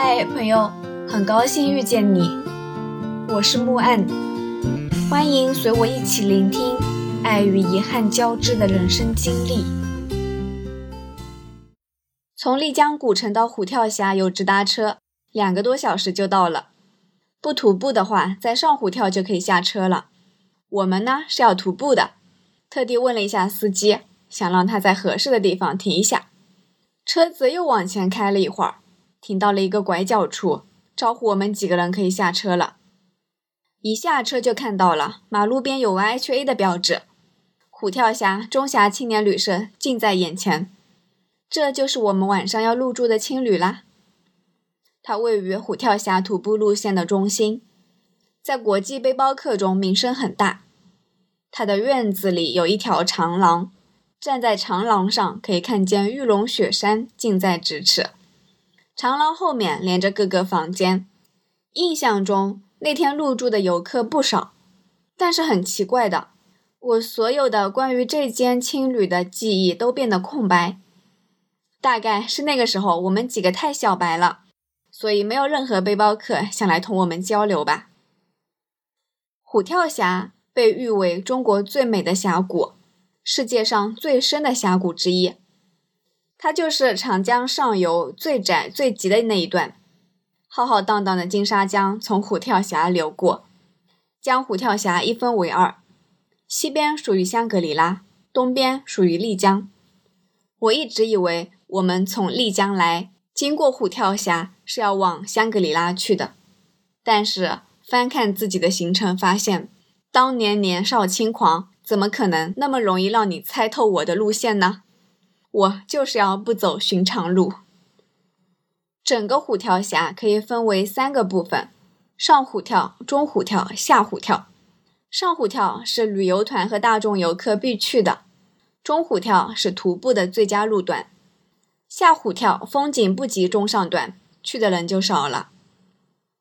嗨，朋友，很高兴遇见你，我是木岸，欢迎随我一起聆听爱与遗憾交织的人生经历。从丽江古城到虎跳峡有直达车，两个多小时就到了。不徒步的话，在上虎跳就可以下车了。我们呢是要徒步的，特地问了一下司机，想让他在合适的地方停一下。车子又往前开了一会儿。停到了一个拐角处，招呼我们几个人可以下车了。一下车就看到了马路边有 YHA 的标志，虎跳峡中峡青年旅社近在眼前。这就是我们晚上要入住的青旅啦。它位于虎跳峡徒步路线的中心，在国际背包客中名声很大。它的院子里有一条长廊，站在长廊上可以看见玉龙雪山近在咫尺。长廊后面连着各个房间，印象中那天入住的游客不少，但是很奇怪的，我所有的关于这间青旅的记忆都变得空白。大概是那个时候我们几个太小白了，所以没有任何背包客想来同我们交流吧。虎跳峡被誉为中国最美的峡谷，世界上最深的峡谷之一。它就是长江上游最窄最急的那一段，浩浩荡荡的金沙江从虎跳峡流过，将虎跳峡一分为二，西边属于香格里拉，东边属于丽江。我一直以为我们从丽江来，经过虎跳峡是要往香格里拉去的，但是翻看自己的行程，发现当年年少轻狂，怎么可能那么容易让你猜透我的路线呢？我就是要不走寻常路。整个虎跳峡可以分为三个部分：上虎跳、中虎跳、下虎跳。上虎跳是旅游团和大众游客必去的，中虎跳是徒步的最佳路段，下虎跳风景不及中上段，去的人就少了。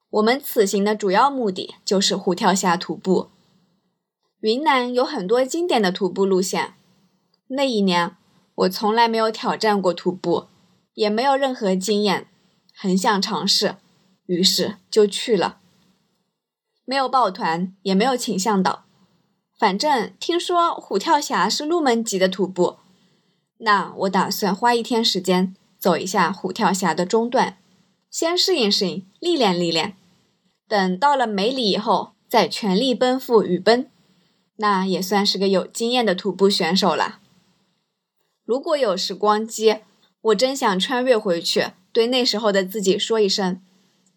我们此行的主要目的就是虎跳峡徒步。云南有很多经典的徒步路线，那一年。我从来没有挑战过徒步，也没有任何经验，很想尝试，于是就去了。没有抱团，也没有请向导，反正听说虎跳峡是入门级的徒步，那我打算花一天时间走一下虎跳峡的中段，先适应适应，历练历练，等到了梅里以后再全力奔赴雨崩，那也算是个有经验的徒步选手了。如果有时光机，我真想穿越回去，对那时候的自己说一声：“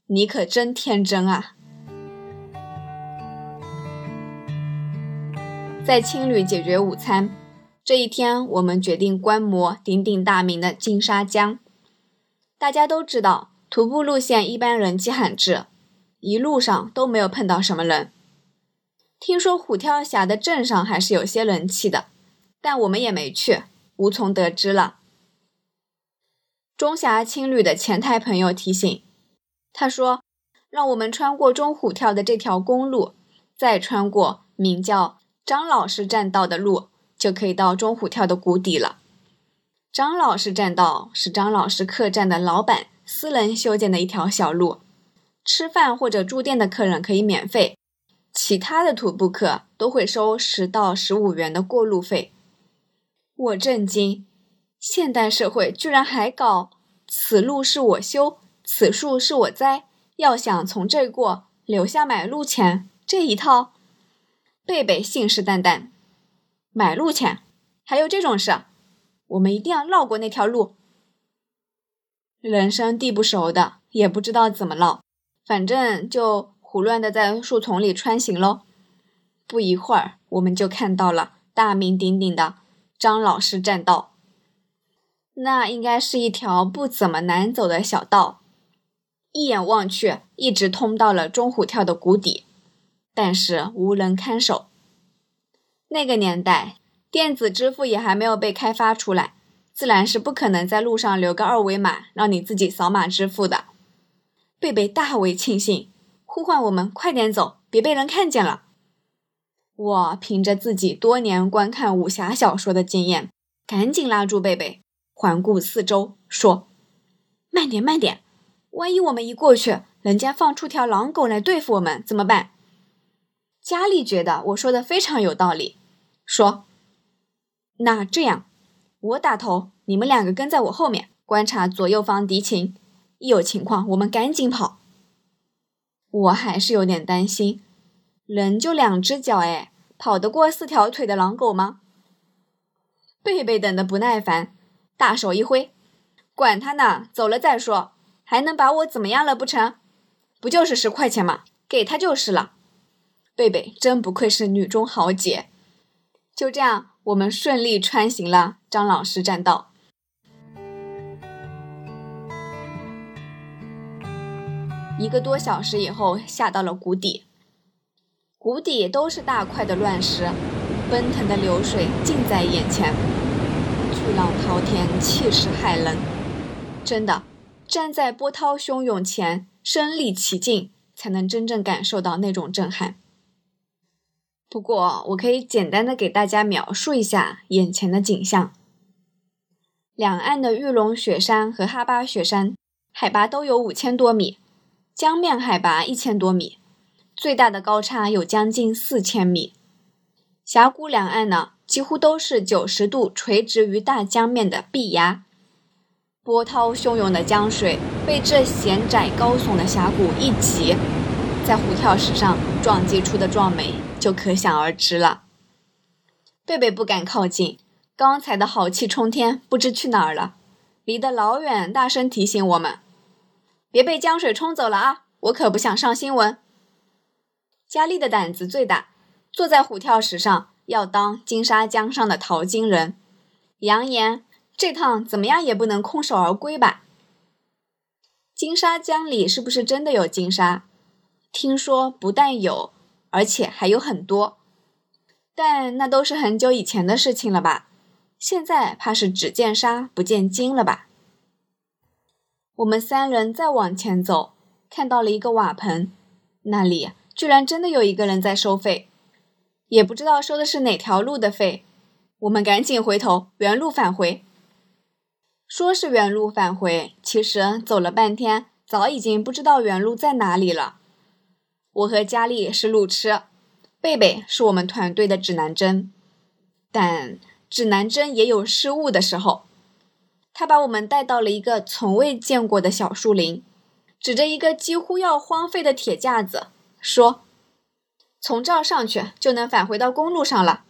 你可真天真啊！”在青旅解决午餐这一天，我们决定观摩鼎鼎大名的金沙江。大家都知道，徒步路线一般人迹罕至，一路上都没有碰到什么人。听说虎跳峡的镇上还是有些人气的，但我们也没去。无从得知了。中峡青旅的前台朋友提醒，他说：“让我们穿过中虎跳的这条公路，再穿过名叫张老师栈道的路，就可以到中虎跳的谷底了。”张老师栈道是张老师客栈的老板私人修建的一条小路，吃饭或者住店的客人可以免费，其他的徒步客都会收十到十五元的过路费。我震惊，现代社会居然还搞“此路是我修，此树是我栽”，要想从这过，留下买路钱这一套。贝贝信誓旦旦，买路钱还有这种事，我们一定要绕过那条路。人生地不熟的，也不知道怎么绕，反正就胡乱的在树丛里穿行喽。不一会儿，我们就看到了大名鼎鼎的。张老师栈道，那应该是一条不怎么难走的小道，一眼望去，一直通到了中虎跳的谷底，但是无人看守。那个年代，电子支付也还没有被开发出来，自然是不可能在路上留个二维码让你自己扫码支付的。贝贝大为庆幸，呼唤我们快点走，别被人看见了。我凭着自己多年观看武侠小说的经验，赶紧拉住贝贝，环顾四周，说：“慢点，慢点，万一我们一过去，人家放出条狼狗来对付我们，怎么办？”佳丽觉得我说的非常有道理，说：“那这样，我打头，你们两个跟在我后面，观察左右方敌情，一有情况我们赶紧跑。”我还是有点担心，人就两只脚，哎，跑得过四条腿的狼狗吗？贝贝等的不耐烦，大手一挥：“管他呢，走了再说，还能把我怎么样了不成？不就是十块钱吗？给他就是了。”贝贝真不愧是女中豪杰。就这样，我们顺利穿行了张老师栈道。一个多小时以后，下到了谷底。谷底都是大块的乱石，奔腾的流水近在眼前，巨浪滔天，气势骇人。真的，站在波涛汹涌前，身历其境，才能真正感受到那种震撼。不过，我可以简单的给大家描述一下眼前的景象。两岸的玉龙雪山和哈巴雪山海拔都有五千多米，江面海拔一千多米，最大的高差有将近四千米。峡谷两岸呢，几乎都是九十度垂直于大江面的壁崖，波涛汹涌的江水被这险窄高耸的峡谷一挤，在虎跳石上撞击出的壮美。就可想而知了。贝贝不敢靠近，刚才的好气冲天不知去哪儿了，离得老远，大声提醒我们：“别被江水冲走了啊！我可不想上新闻。”佳丽的胆子最大，坐在虎跳石上要当金沙江上的淘金人，扬言这趟怎么样也不能空手而归吧。金沙江里是不是真的有金沙？听说不但有。而且还有很多，但那都是很久以前的事情了吧？现在怕是只见沙不见金了吧？我们三人再往前走，看到了一个瓦盆，那里居然真的有一个人在收费，也不知道收的是哪条路的费。我们赶紧回头，原路返回。说是原路返回，其实走了半天，早已经不知道原路在哪里了。我和佳丽是路痴，贝贝是我们团队的指南针，但指南针也有失误的时候。他把我们带到了一个从未见过的小树林，指着一个几乎要荒废的铁架子，说：“从这儿上去就能返回到公路上了。”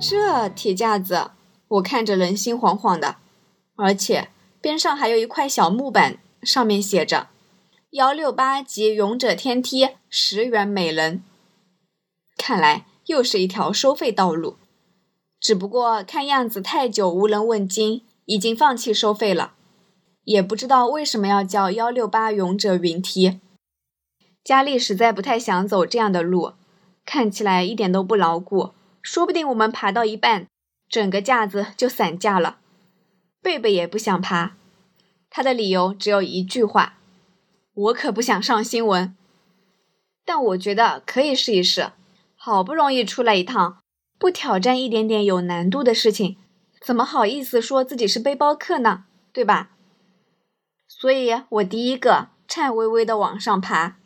这铁架子，我看着人心惶惶的，而且。边上还有一块小木板，上面写着“幺六八级勇者天梯，十元每人”。看来又是一条收费道路，只不过看样子太久无人问津，已经放弃收费了。也不知道为什么要叫幺六八勇者云梯。佳丽实在不太想走这样的路，看起来一点都不牢固，说不定我们爬到一半，整个架子就散架了。贝贝也不想爬，他的理由只有一句话：“我可不想上新闻。”但我觉得可以试一试，好不容易出来一趟，不挑战一点点有难度的事情，怎么好意思说自己是背包客呢？对吧？所以我第一个颤巍巍的往上爬，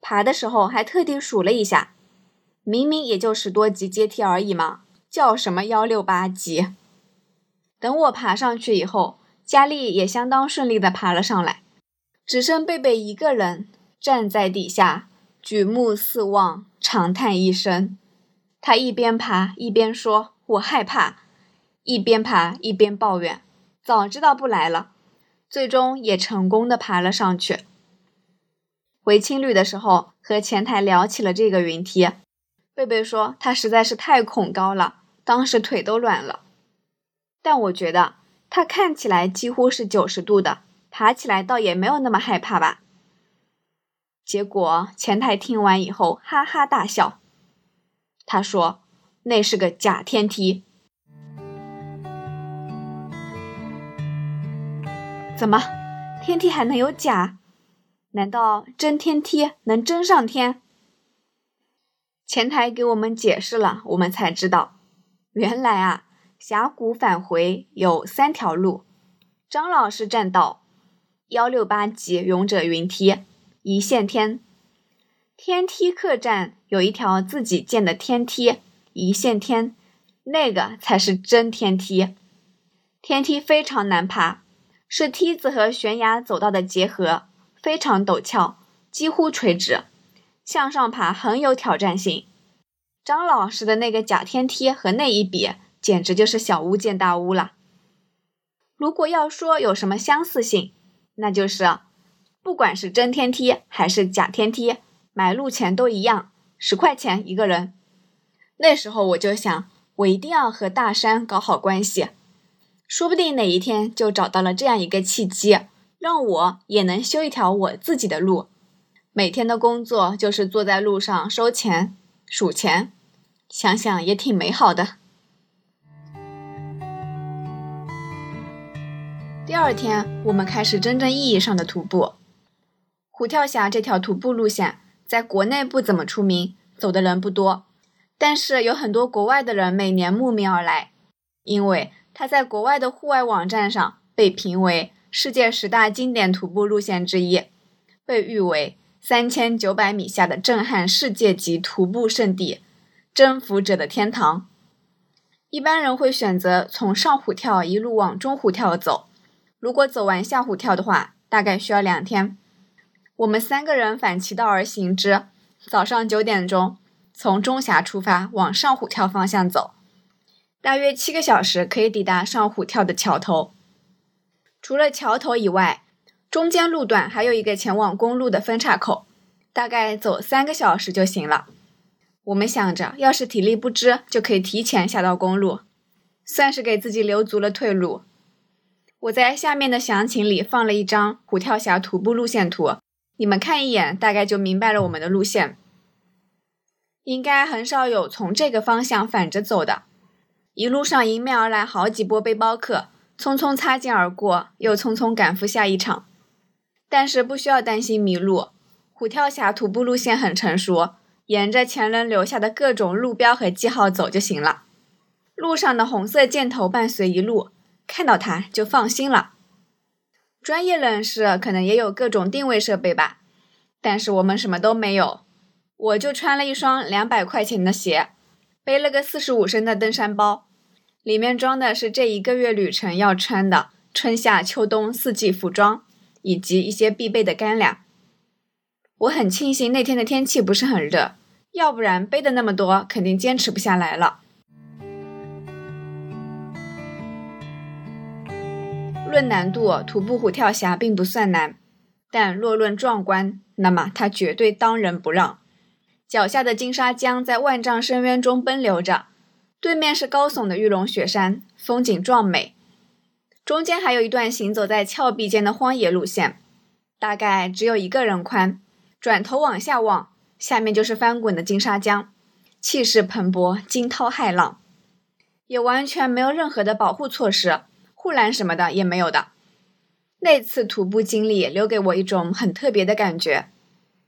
爬的时候还特地数了一下，明明也就十多级阶梯而已嘛，叫什么幺六八级？等我爬上去以后，佳丽也相当顺利地爬了上来，只剩贝贝一个人站在底下，举目四望，长叹一声。他一边爬一边说：“我害怕。”一边爬一边抱怨：“早知道不来了。”最终也成功的爬了上去。回青旅的时候，和前台聊起了这个云梯，贝贝说他实在是太恐高了，当时腿都软了。但我觉得它看起来几乎是九十度的，爬起来倒也没有那么害怕吧。结果前台听完以后哈哈大笑，他说那是个假天梯。怎么，天梯还能有假？难道真天梯能真上天？前台给我们解释了，我们才知道，原来啊。峡谷返回有三条路：张老师栈道、幺六八级勇者云梯、一线天。天梯客栈有一条自己建的天梯，一线天，那个才是真天梯。天梯非常难爬，是梯子和悬崖走道的结合，非常陡峭，几乎垂直，向上爬很有挑战性。张老师的那个假天梯和那一比，简直就是小巫见大巫了。如果要说有什么相似性，那就是，不管是真天梯还是假天梯，买路钱都一样，十块钱一个人。那时候我就想，我一定要和大山搞好关系。说不定哪一天就找到了这样一个契机，让我也能修一条我自己的路。每天的工作就是坐在路上收钱、数钱，想想也挺美好的。第二天，我们开始真正意义上的徒步。虎跳峡这条徒步路线在国内不怎么出名，走的人不多，但是有很多国外的人每年慕名而来，因为。它在国外的户外网站上被评为世界十大经典徒步路线之一，被誉为三千九百米下的震撼世界级徒步圣地，征服者的天堂。一般人会选择从上虎跳一路往中虎跳走，如果走完下虎跳的话，大概需要两天。我们三个人反其道而行之，早上九点钟从中峡出发，往上虎跳方向走。大约七个小时可以抵达上虎跳的桥头。除了桥头以外，中间路段还有一个前往公路的分岔口，大概走三个小时就行了。我们想着，要是体力不支，就可以提前下到公路，算是给自己留足了退路。我在下面的详情里放了一张虎跳峡徒步路线图，你们看一眼，大概就明白了我们的路线。应该很少有从这个方向反着走的。一路上迎面而来好几波背包客，匆匆擦肩而过，又匆匆赶赴下一场。但是不需要担心迷路，虎跳峡徒步路线很成熟，沿着前人留下的各种路标和记号走就行了。路上的红色箭头伴随一路，看到它就放心了。专业人士可能也有各种定位设备吧，但是我们什么都没有，我就穿了一双两百块钱的鞋，背了个四十五升的登山包。里面装的是这一个月旅程要穿的春夏秋冬四季服装，以及一些必备的干粮。我很庆幸那天的天气不是很热，要不然背的那么多肯定坚持不下来了。论难度，徒步虎跳峡并不算难，但若论壮观，那么它绝对当仁不让。脚下的金沙江在万丈深渊中奔流着。对面是高耸的玉龙雪山，风景壮美。中间还有一段行走在峭壁间的荒野路线，大概只有一个人宽。转头往下望，下面就是翻滚的金沙江，气势磅礴，惊涛骇浪，也完全没有任何的保护措施，护栏什么的也没有的。那次徒步经历留给我一种很特别的感觉，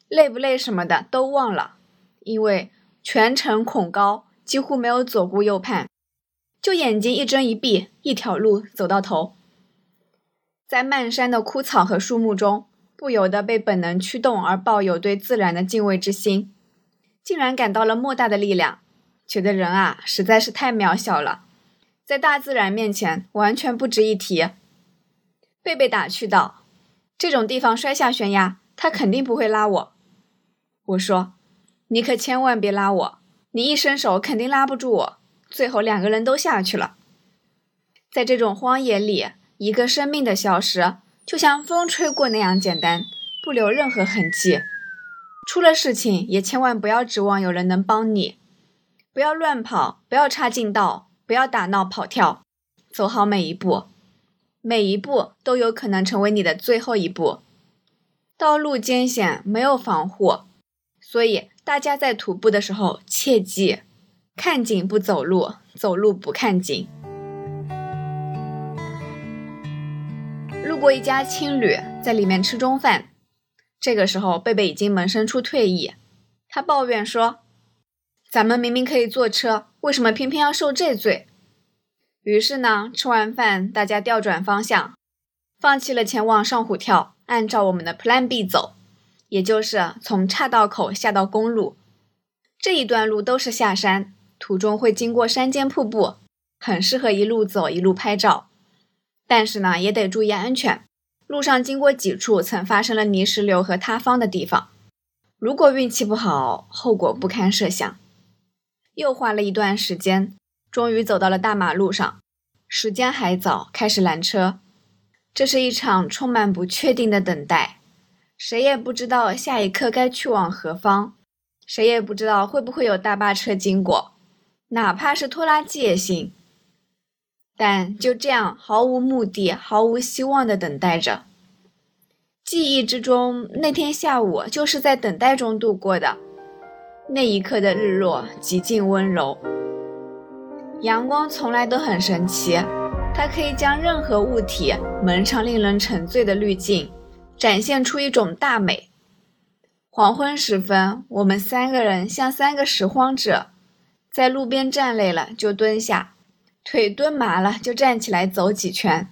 累不累什么的都忘了，因为全程恐高。几乎没有左顾右盼，就眼睛一睁一闭，一条路走到头。在漫山的枯草和树木中，不由得被本能驱动而抱有对自然的敬畏之心，竟然感到了莫大的力量，觉得人啊实在是太渺小了，在大自然面前完全不值一提。贝贝打趣道：“这种地方摔下悬崖，他肯定不会拉我。”我说：“你可千万别拉我。”你一伸手肯定拉不住我，最后两个人都下去了。在这种荒野里，一个生命的消失就像风吹过那样简单，不留任何痕迹。出了事情也千万不要指望有人能帮你，不要乱跑，不要插近道，不要打闹跑跳，走好每一步，每一步都有可能成为你的最后一步。道路艰险，没有防护，所以。大家在徒步的时候，切记看景不走路，走路不看景。路过一家青旅，在里面吃中饭。这个时候，贝贝已经萌生出退意，他抱怨说：“咱们明明可以坐车，为什么偏偏要受这罪？”于是呢，吃完饭，大家调转方向，放弃了前往上虎跳，按照我们的 Plan B 走，也就是从岔道口下到公路。这一段路都是下山，途中会经过山间瀑布，很适合一路走一路拍照。但是呢，也得注意安全。路上经过几处曾发生了泥石流和塌方的地方，如果运气不好，后果不堪设想。又花了一段时间，终于走到了大马路上。时间还早，开始拦车。这是一场充满不确定的等待，谁也不知道下一刻该去往何方，谁也不知道会不会有大巴车经过，哪怕是拖拉机也行。但就这样毫无目的、毫无希望的等待着。记忆之中，那天下午就是在等待中度过的。那一刻的日落极尽温柔，阳光从来都很神奇，它可以将任何物体蒙上令人沉醉的滤镜，展现出一种大美。黄昏时分，我们三个人像三个拾荒者，在路边站累了就蹲下。腿蹲麻了，就站起来走几圈；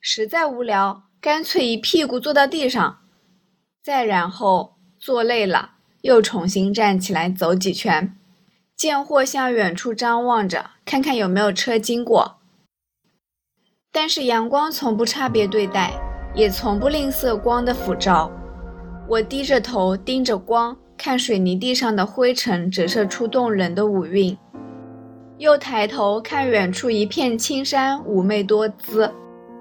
实在无聊，干脆一屁股坐到地上。再然后坐累了，又重新站起来走几圈。贱货向远处张望着，看看有没有车经过。但是阳光从不差别对待，也从不吝啬光的抚照。我低着头盯着光，看水泥地上的灰尘折射出动人的五蕴。又抬头看远处一片青山，妩媚多姿，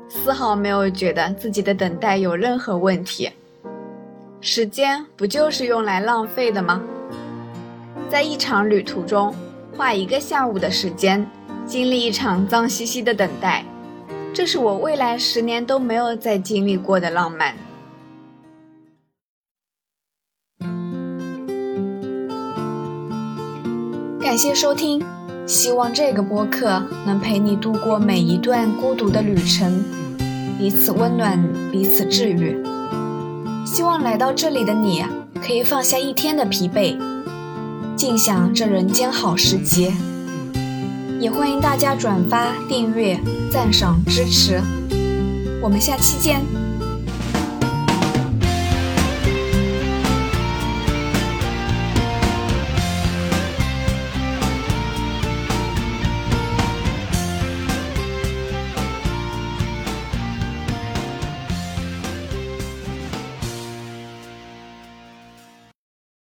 丝毫没有觉得自己的等待有任何问题。时间不就是用来浪费的吗？在一场旅途中，花一个下午的时间，经历一场脏兮兮的等待，这是我未来十年都没有再经历过的浪漫。感谢收听。希望这个播客能陪你度过每一段孤独的旅程，彼此温暖，彼此治愈。希望来到这里的你可以放下一天的疲惫，尽享这人间好时节。也欢迎大家转发、订阅、赞赏、支持。我们下期见。